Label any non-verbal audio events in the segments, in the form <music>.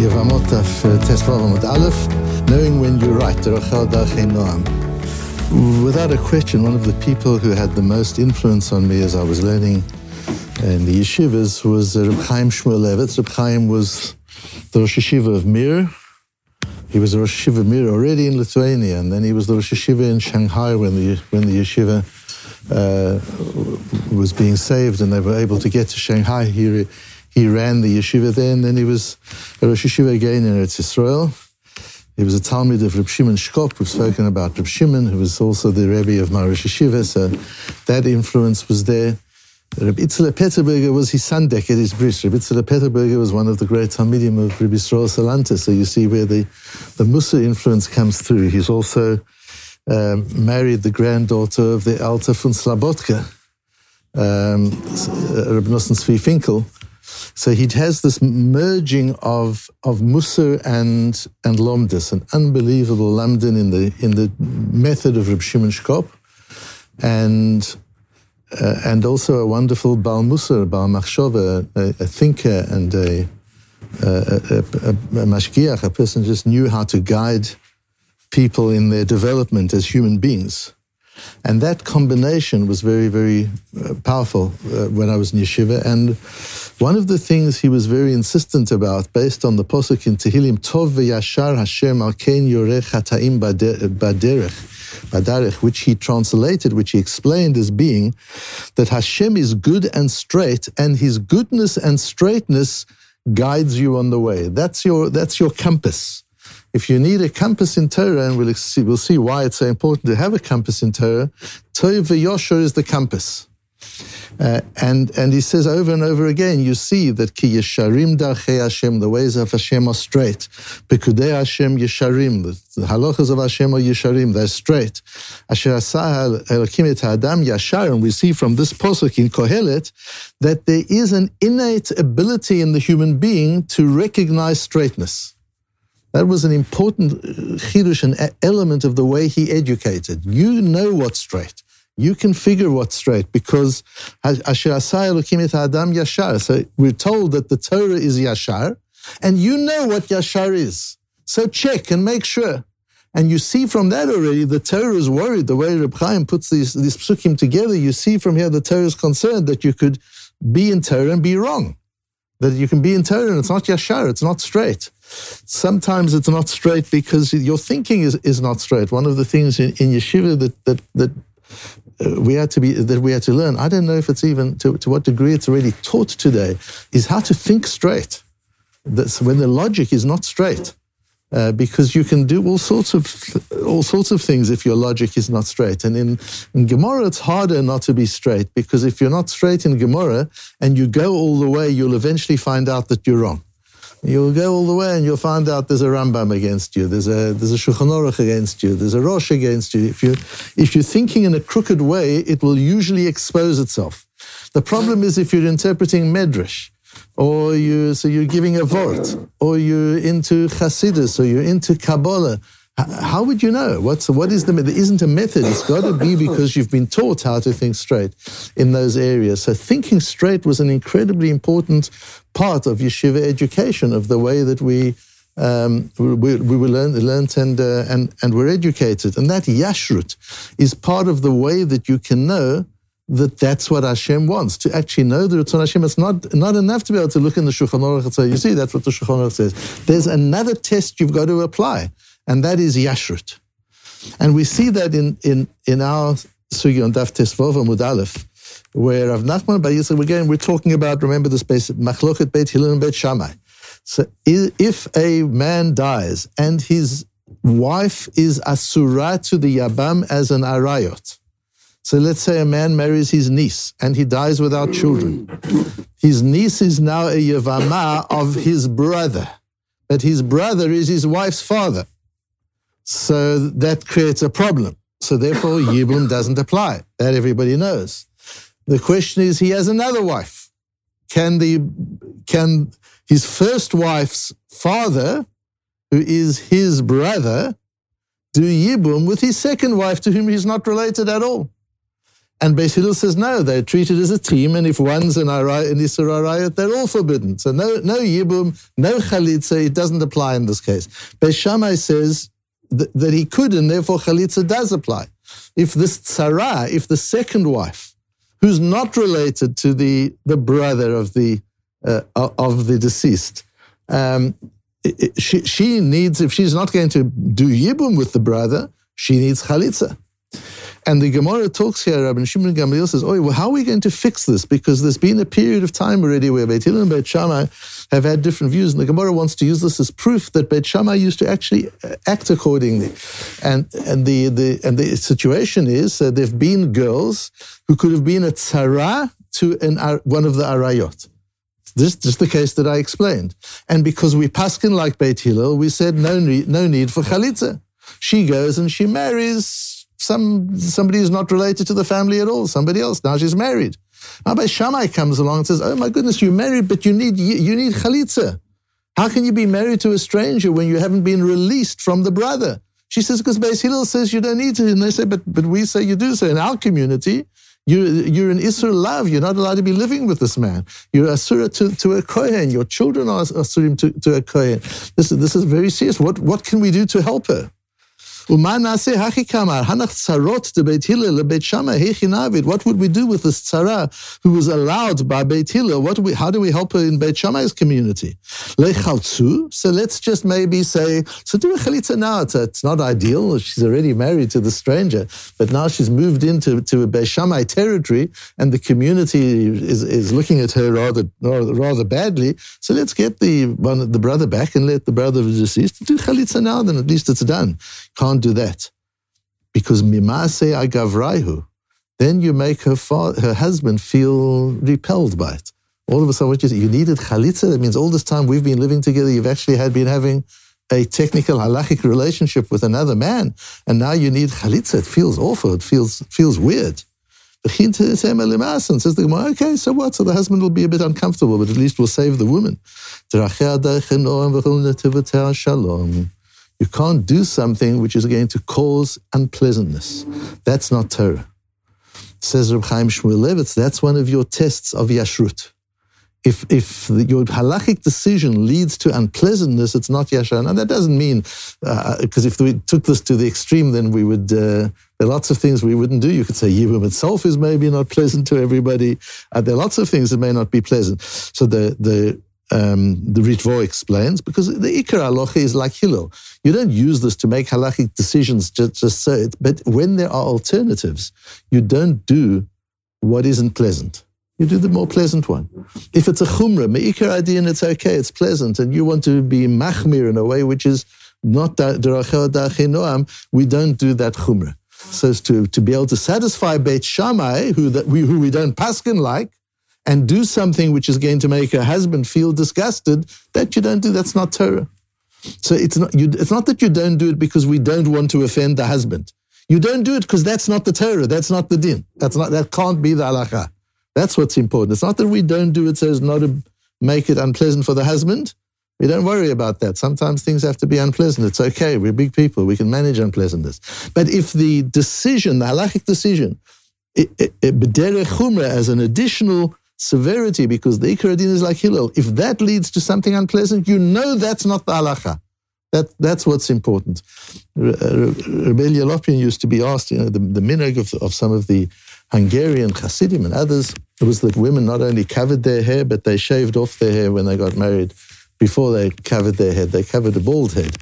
Yevamot Tesvav Aleph, knowing when you're right, Without a question, one of the people who had the most influence on me as I was learning in the yeshivas was Reb Chaim Shmulevitz. Reb Chaim was the Rosh Yeshiva of Mir. He was the Rosh Yeshiva of Mir already in Lithuania, and then he was the Rosh Yeshiva in Shanghai when the when the yeshiva uh, was being saved, and they were able to get to Shanghai. He he ran the yeshiva there, and then he was a Rosh Yeshiva again in Eretz Israel. He was a Talmud of Reb Shimon Shkop. We've spoken about Reb Shimon, who was also the Rebbe of my Rosh Yeshiva, so that influence was there. Reb Itzler Peterberger was his son, Decker, his bris. Reb Itzler Peterberger was one of the great Talmidim of Reb Yisrael Salanta, so you see where the, the Musa influence comes through. He's also um, married the granddaughter of the Alta von Slabotka, um, Reb Nosson Tzvi Finkel, so he has this merging of of Musar and and Lomdus, an unbelievable lamdin in the in the method of Reb Shimon Shkop, and uh, and also a wonderful Baal Musar, Baal Machshova, a, a, thinker and a, a, a, a mashgiach, a person just knew how to guide people in their development as human beings. And that combination was very, very uh, powerful uh, when I was in yeshiva. And one of the things he was very insistent about, based on the posuk in Tehillim, Tov v'yashar Hashem al ken yorech hataim baderech, which he translated, which he explained as being that Hashem is good and straight, and His goodness and straightness guides you on the way. That's your that's your compass. If you need a compass in Torah, and we'll see, we'll see why it's so important to have a compass in Torah, Tov v'yosher is the compass. Uh, and and he says over and over again, you see that ki yesharim darchei Hashem, the ways of Hashem are straight. Bekudei Hashem yesharim, the halachas of Hashem are yesharim, they're straight. Asher asah elokim et adam yashar, and we see from this posuk in Kohelet that there is an innate ability in the human being to recognize straightness. That was an important uh, chidush, an element of the way he educated. You know what's straight. You can figure what's straight because Asher Adam Yashar. So we're told that the Torah is Yashar, and you know what Yashar is. So check and make sure. And you see from that already, the Torah is worried. The way Reb Chaim puts these, these psukim together, you see from here the Torah is concerned that you could be in Torah and be wrong. That you can be in Torah and it's not Yashar, it's not straight. Sometimes it's not straight because your thinking is, is not straight. One of the things in, in yeshiva that, that, that uh, we had to be that we had to learn. I don't know if it's even to, to what degree it's already taught today. Is how to think straight. That's when the logic is not straight, uh, because you can do all sorts of all sorts of things if your logic is not straight. And in, in Gemara, it's harder not to be straight because if you're not straight in Gemara and you go all the way, you'll eventually find out that you're wrong. You'll go all the way and you'll find out there's a Rambam against you, there's a there's a Shulchan Aruch against you, there's a Rosh against you. If you if you're thinking in a crooked way, it will usually expose itself. The problem is if you're interpreting Medrash, or you so you're giving a vort, or you're into Chassidus, or you're into Kabbalah how would you know? What's what is the there isn't a method. It's got to be because you've been taught how to think straight in those areas. So thinking straight was an incredibly important part of yeshiva education of the way that we um, we, we were learned, learned and uh, and and were educated. And that yashrut is part of the way that you can know that that's what Hashem wants. To actually know the Ratzon Hashem, it's not, not enough to be able to look in the Shulchan Aruch and say, you see, that's what the Shulchan Aruch says. There's another test you've got to apply and that is Yashrut. And we see that in, in, in our Sugi on Daf Tesvov Amud Aleph, where Rav Nachman Bar Yisrael, again, we're talking about, remember the space, Machloket Beit Hillel and Beit Shammai. So if a man dies and his wife is asura to the Yabam as an arayot, so let's say a man marries his niece and he dies without children. His niece is now a Yavama of his brother, but his brother is his wife's father. So that creates a problem. So therefore, <laughs> Yibum doesn't apply. That everybody knows. The question is, he has another wife. Can the can his first wife's father, who is his brother, do Yibum with his second wife, to whom he's not related at all? And Beis Hillel says no, they're treated as a team, and if one's an Arayat and Isser Arayat, they're all forbidden. So no, no Yibum, no Chalitza, it doesn't apply in this case. Beis Shammai says th- that he could, and therefore Chalitza does apply. If this Tzara, if the second wife, who's not related to the, the brother of the, uh, of the deceased, um, she, she needs, if she's not going to do Yibum with the brother, she needs Chalitza. And the Gemara talks here, Rabbi Shimon Gamliel says, oh, well, how are we going to fix this? Because there's been a period of time already where Beit Hillel and Beit Shammai have had different views. And the Gemara wants to use this as proof that Beit Shammai used to actually uh, act accordingly. And, and, the, the, and the situation is uh, there have been girls who could have been a tzara to an, one of the arayot. This, this is the case that I explained. And because we paskin like Beit Hillel, we said no need, no need for chalitza. She goes and she marries some somebody who's not related to the family at all, somebody else. Now she's married. Rabbi Shammai comes along and says, "Oh my goodness, you're married, but you need you need chalitza. How can you be married to a stranger when you haven't been released from the brother?" She says, "Because Beis Hillel says you don't need to," and they say, "But but we say you do." So in our community, you, you're an Israel love. You're not allowed to be living with this man. You're Asura to, to a Kohen. Your children are Asurim to, to a Kohen. This, this is very serious. What, what can we do to help her? What would we do with this tzara who was allowed by Beit Hillel? What do we, how do we help her in Beit Shammai's community? So let's just maybe say, so do a chalitza now. It's, it's not ideal. She's already married to the stranger, but now she's moved into to a Beit Shammai territory and the community is, is looking at her rather, rather, rather badly. So let's get the, one, the brother back and let the brother of the deceased do chalitza now, then at least it's done. Can't do that. Because mimase agavraihu, then you make her, her husband feel repelled by it. All of a sudden, what you say, you needed chalitza. That means all this time we've been living together, you've actually had been having a technical halachic relationship with another man, and now you need chalitza. It feels awful. It feels feels weird. And says the Gemara, okay, so what? So the husband will be a bit uncomfortable, but at least we'll save the woman. You can't do something which is going to cause unpleasantness. That's not Torah. Says Reb Chaim Shmulevitz, that's one of your tests of Yashrut. If, if the, your halachic decision leads to unpleasantness, it's not Yashar. Now, that doesn't mean, because uh, if we took this to the extreme, then we would, uh, there are lots of things we wouldn't do. You could say Yibum itself is maybe not pleasant to everybody. Uh, there are lots of things that may not be pleasant. So the, the um, the Ritvo explains, because the Ikar halacha is like Hillel. You don't use this to make halachic decisions just, just so it, but when there are alternatives, you don't do what isn't pleasant. You do the more pleasant one. If it's a chumrah, me'ikar adin, it's okay, it's pleasant, and you want to be machmir in a way which is not derachel noam, we don't do that chumrah. So to, to be able to satisfy Beit Shammai, who, that we, who we don't paskin like, and do something which is going to make her husband feel disgusted, that you don't do. That's not Torah. So it's not, you, it's not that you don't do it because we don't want to offend the husband. You don't do it because that's not the Torah. That's not the din. That's not, that can't be the halacha. That's what's important. It's not that we don't do it so as not to make it unpleasant for the husband. We don't worry about that. Sometimes things have to be unpleasant. It's okay. We're big people. We can manage unpleasantness. But if the decision, the halachic decision, it, it, as an additional severity because the Ikar Adin is like Hillel. If that leads to something unpleasant, you know that's not the halacha. That, that's what's important. Uh, Rebbe Lopian used to be asked, you know, the, the minhag of, of some of the Hungarian Hasidim and others, it was that women not only covered their hair, but they shaved off their hair when they got married. Before they covered their head, they covered a bald head.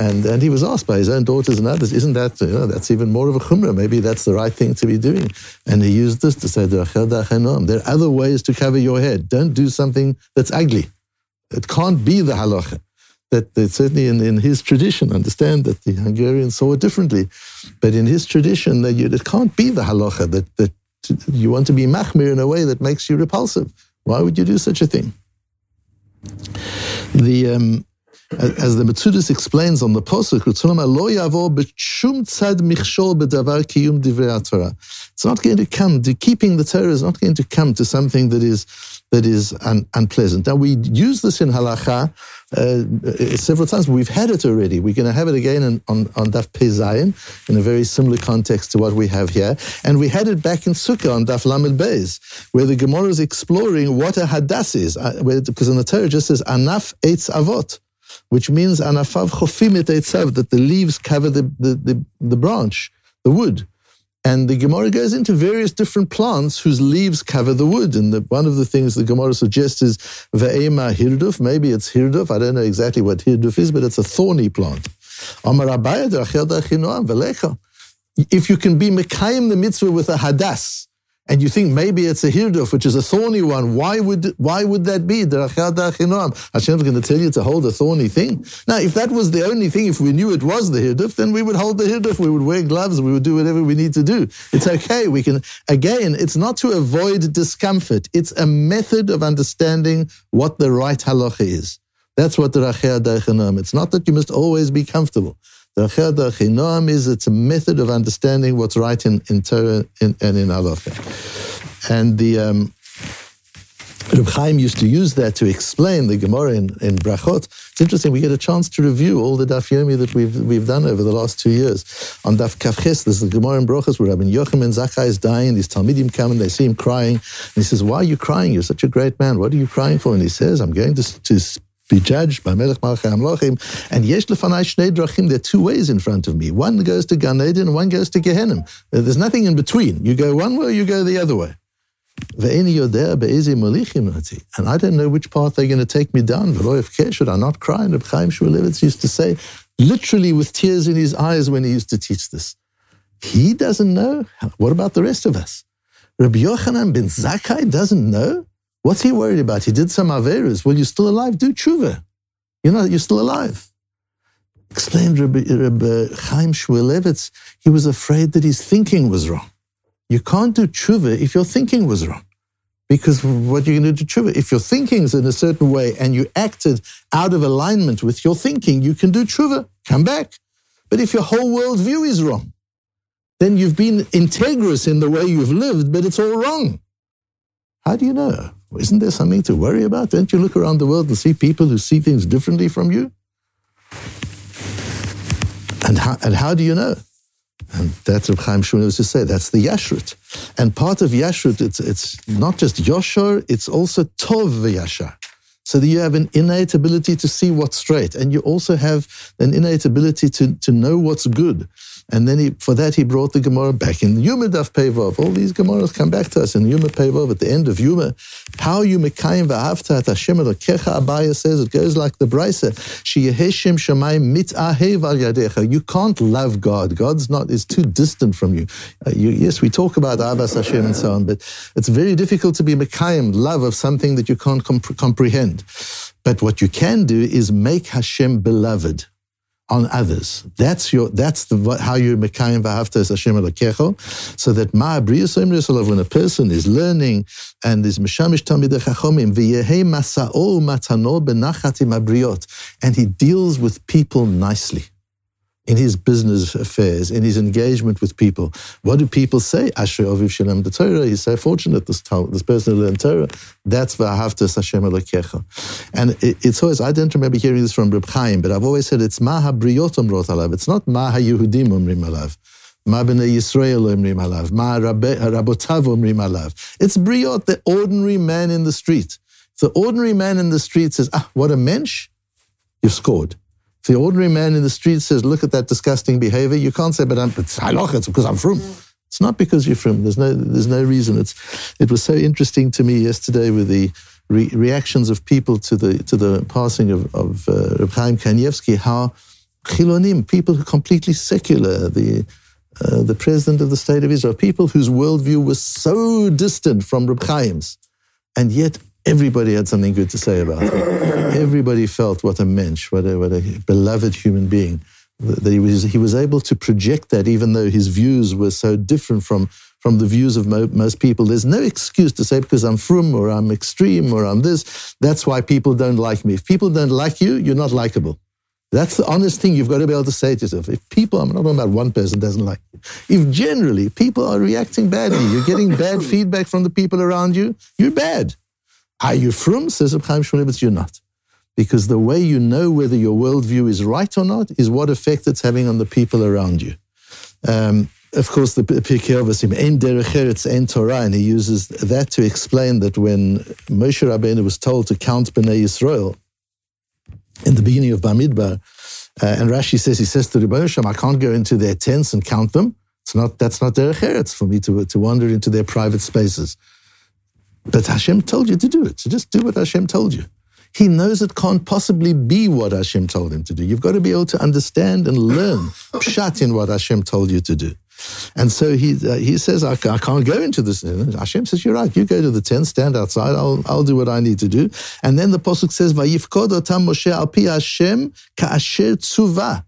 And, and he was asked by his own daughters and others, isn't that, you know, that's even more of a chumrah. Maybe that's the right thing to be doing. And he used this to say, there are other ways to cover your head. Don't do something that's ugly. It can't be the halacha. That, that certainly in, in his tradition, understand that the Hungarians saw it differently. But in his tradition, that you, it can't be the halacha that, that you want to be machmir in a way that makes you repulsive. Why would you do such a thing? The um, as the Metzudas explains on the Posuk, It's not going to come, to keeping the Torah is not going to come to something that is that is un, unpleasant. Now, we use this in halacha uh, several times, we've had it already. We're going to have it again in, on, on Daf Pezayin in a very similar context to what we have here. And we had it back in Sukkah on Daf Lamed Beis, where the Gemara is exploring what a hadas is, uh, where, because in the Torah it just says, Anaf Eitz Avot which means anafav chofim et that the leaves cover the, the, the, the branch, the wood. And the Gemara goes into various different plants whose leaves cover the wood. And the, one of the things the Gemara suggests is ve'ema hirduf. Maybe it's hirduf. I don't know exactly what hirduf is, but it's a thorny plant. If you can be Mekayim the mitzvah with a hadas, and you think maybe it's a hirduf, which is a thorny one, why would why would that be? Hashem's going to tell you to hold a thorny thing. Now, if that was the only thing, if we knew it was the hirduf, then we would hold the hirduf, we would wear gloves, we would do whatever we need to do. It's okay. We can, again, it's not to avoid discomfort. It's a method of understanding what the right halacha is. That's what the Rachea It's not that you must always be comfortable. The Chinam is it's a method of understanding what's right in, in Torah and in halacha. And the um, Reb Chaim used to use that to explain the Gemara in, in Brachot. It's interesting, we get a chance to review all the Daf Yomi that we've, we've done over the last two years. On Daf Kavches, there's the Gemara in Brachos where Rabbi Yochanan ben Zakkai is dying, these Talmidim come and they see him crying. And he says, why are you crying? You're such a great man. What are you crying for? And he says, I'm going to, to be judged by Melech Malchei Amlochim. And yesh lefanai shnei drachim, there are two ways in front of me. One goes to Gan Eden and one goes to Gehenna. There's nothing in between. You go one way, you go the other way. And I don't know which path they're going to take me down. Should I not cry? And Reb Chaim Shmulevitz used to say, literally with tears in his eyes when he used to teach this. He doesn't know. What about the rest of us? Rabbi Yochanan ben Zakkai doesn't know. What's he worried about? He did some Averas. Well, you're still alive. Do tshuva. You know, you're still alive. Explained Rabbi, Rabbi Chaim Shmulevitz, he was afraid that his thinking was wrong. You can't do tshuva if your thinking was wrong. Because what are you're going to do tshuva, if your thinking is in a certain way and you acted out of alignment with your thinking, you can do tshuva, come back. But if your whole worldview is wrong, then you've been integrous in the way you've lived, but it's all wrong. How do you know? Isn't there something to worry about? Don't you look around the world and see people who see things differently from you? And how, and how do you know? And that's what Chaim was to say. That's the Yashrut. And part of Yashrut, it's, it's not just Yoshor, it's also Tov v'Yashar. So that you have an innate ability to see what's straight. And you also have an innate ability to, to know what's good. And then he, for that, he brought the Gemara back in Yuma Daf Pevov. All these Gemaras come back to us in Yuma Pevov at the end of Yuma. How you mekayim v'ahavta at Hashem Kecha Abaye says it goes like the Brisa. Sheyeheshem shamayim mit'ahev al yadecha. You can't love God. God's not is too distant from you. Uh, you. Yes, we talk about Abbas Hashem and so on, but it's very difficult to be mekayim love of something that you can't comp- comprehend. But what you can do is make Hashem beloved on others. That's your. That's the how you mekayim v'ahavta Hashem Elokecho. So that ma when a person is learning and is mishamish talmidei chachomim v'yehei masao matano benachatim abriot, and he deals with people nicely in his business affairs, in his engagement with people. What do people say? Ashrei Oviv Shalem the Torah. He's so fortunate, this, this person who learned Torah. That's V'ahavtas Hashem Elokecha. And it, it's always, I don't remember hearing this from Reb Chaim, but I've always said it's Maha Briot Omrot Alav. It's not Maha Yehudim Omrim Alav. Ma b'nei Yisrael omrim alav. Ma rabotav omrim alav. It's briot, the ordinary man in the street. the ordinary man in the street says, ah, what a mensch, you've scored. If the ordinary man in the street says, look at that disgusting behavior, you can't say, but I'm, it's it's because I'm from. It's not because you're from. There's no, there's no reason. It's, it was so interesting to me yesterday with the re- reactions of people to the, to the passing of, of uh, Reb Chaim Kanievsky, how chilonim, people who are completely secular, the, uh, the president of the state of Israel, people whose worldview was so distant from Reb Chaim's, and yet everybody had something good to say about him. everybody felt what a mensch, what a, what a beloved human being. That he was, he was able to project that even though his views were so different from, from the views of mo- most people. There's no excuse to say because I'm from or I'm extreme or I'm this, that's why people don't like me. If people don't like you, you're not likable. That's the honest thing you've got to be able to say to yourself. If people, I'm not talking about one person doesn't like you. If generally people are reacting badly, you're getting bad feedback from the people around you, you're bad. Are you from? Says Reb Chaim Shmulevitz, you're not. Because the way you know whether your worldview is right or not is what effect it's having on the people around you. Um, of course, the Pirkei Avos, "En derech eretz, en Torah," and he uses that to explain that when Moshe Rabbeinu was told to count Bnei Yisrael in the beginning of Bamidbar, uh, and Rashi says he says to Rebbeinu Shem, "I can't go into their tents and count them. It's not that's not derech eretz for me to to wander into their private spaces." But Hashem told you to do it, so just do what Hashem told you. He knows it can't possibly be what Hashem told him to do. You've got to be able to understand and learn <laughs> pshat in what Hashem told you to do. And so he uh, he says, I, I, can't go into this. And Hashem says, You're right. You go to the tent, stand outside. I'll I'll do what I need to do. And then the pasuk says, Vayifkod otam Moshe al pi Hashem ka'asher tzuva.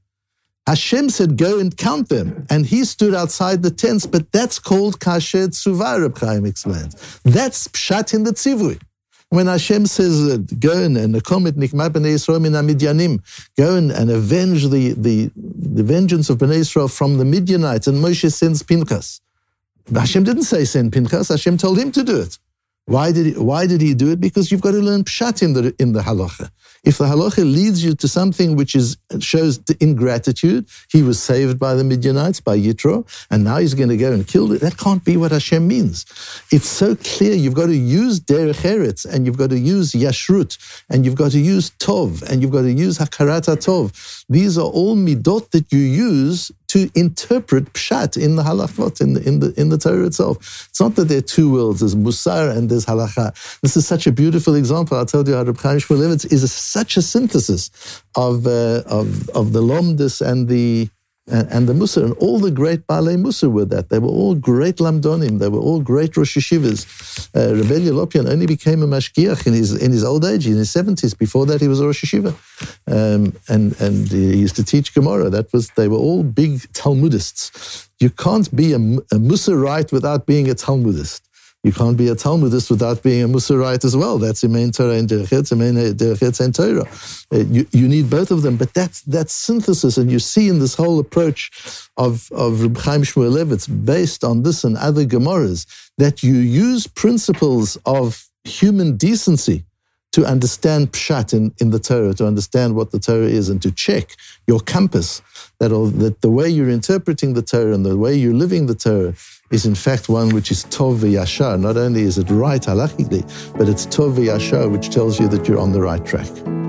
Hashem said, Go and count them. And he stood outside the tents, but that's called kasher tzuva, Reb Chaim explains. That's pshat in the tzivui. When Hashem says, uh, go and, Nakomit Nikmat B'nai Yisrael min Midyanim, go and, and avenge the, the, the vengeance of Bnei Israel from the Midianites, and Moshe sends Pinchas. Hashem didn't say send Pinchas, Hashem told him to do it. Why did he, why did he do it? Because you've got to learn pshat in the, in the halacha. If the halacha leads you to something which is shows ingratitude, he was saved by the Midianites, by Yitro, and now he's going to go and kill it. That can't be what Hashem means. It's so clear. You've got to use derech eretz, and you've got to use yashrut, and you've got to use tov, and you've got to use hakarata tov. These are all midot that you use to interpret pshat in the halachot, in the, in the, in the Torah itself. It's not that there are two worlds, there's musar and there's halacha. This is such a beautiful example. I told you how Reb Chaim Shmulevitz is a, such a synthesis of, uh, of, of the lomdus and the, and, and the Musa, and all the great Balei Musa were that. They were all great Lamdonim. They were all great Rosh Yeshivas. Uh, Rebbe Lopian only became a Mashgiach in his, in his old age, in his 70s. Before that, he was a Rosh Yeshiva. Um, and, and he used to teach Gemara. That was, they were all big Talmudists. You can't be a, a Mussarite without being a Talmudist. You can't be a Talmudist without being a Musarite as well. That's main Torah and Derech main Derech and Torah. Uh, you, you need both of them, but that's that synthesis, and you see in this whole approach of of Reb Chaim Shmulevitz based on this and other Gemaras that you use principles of human decency to understand pshat in, in the Torah, to understand what the Torah is, and to check your compass that, all, that the way you're interpreting the Torah and the way you're living the Torah is in fact one which is tov v'yashar. Not only is it right halachically, but it's tov v'yashar, which tells you that you're on the right track.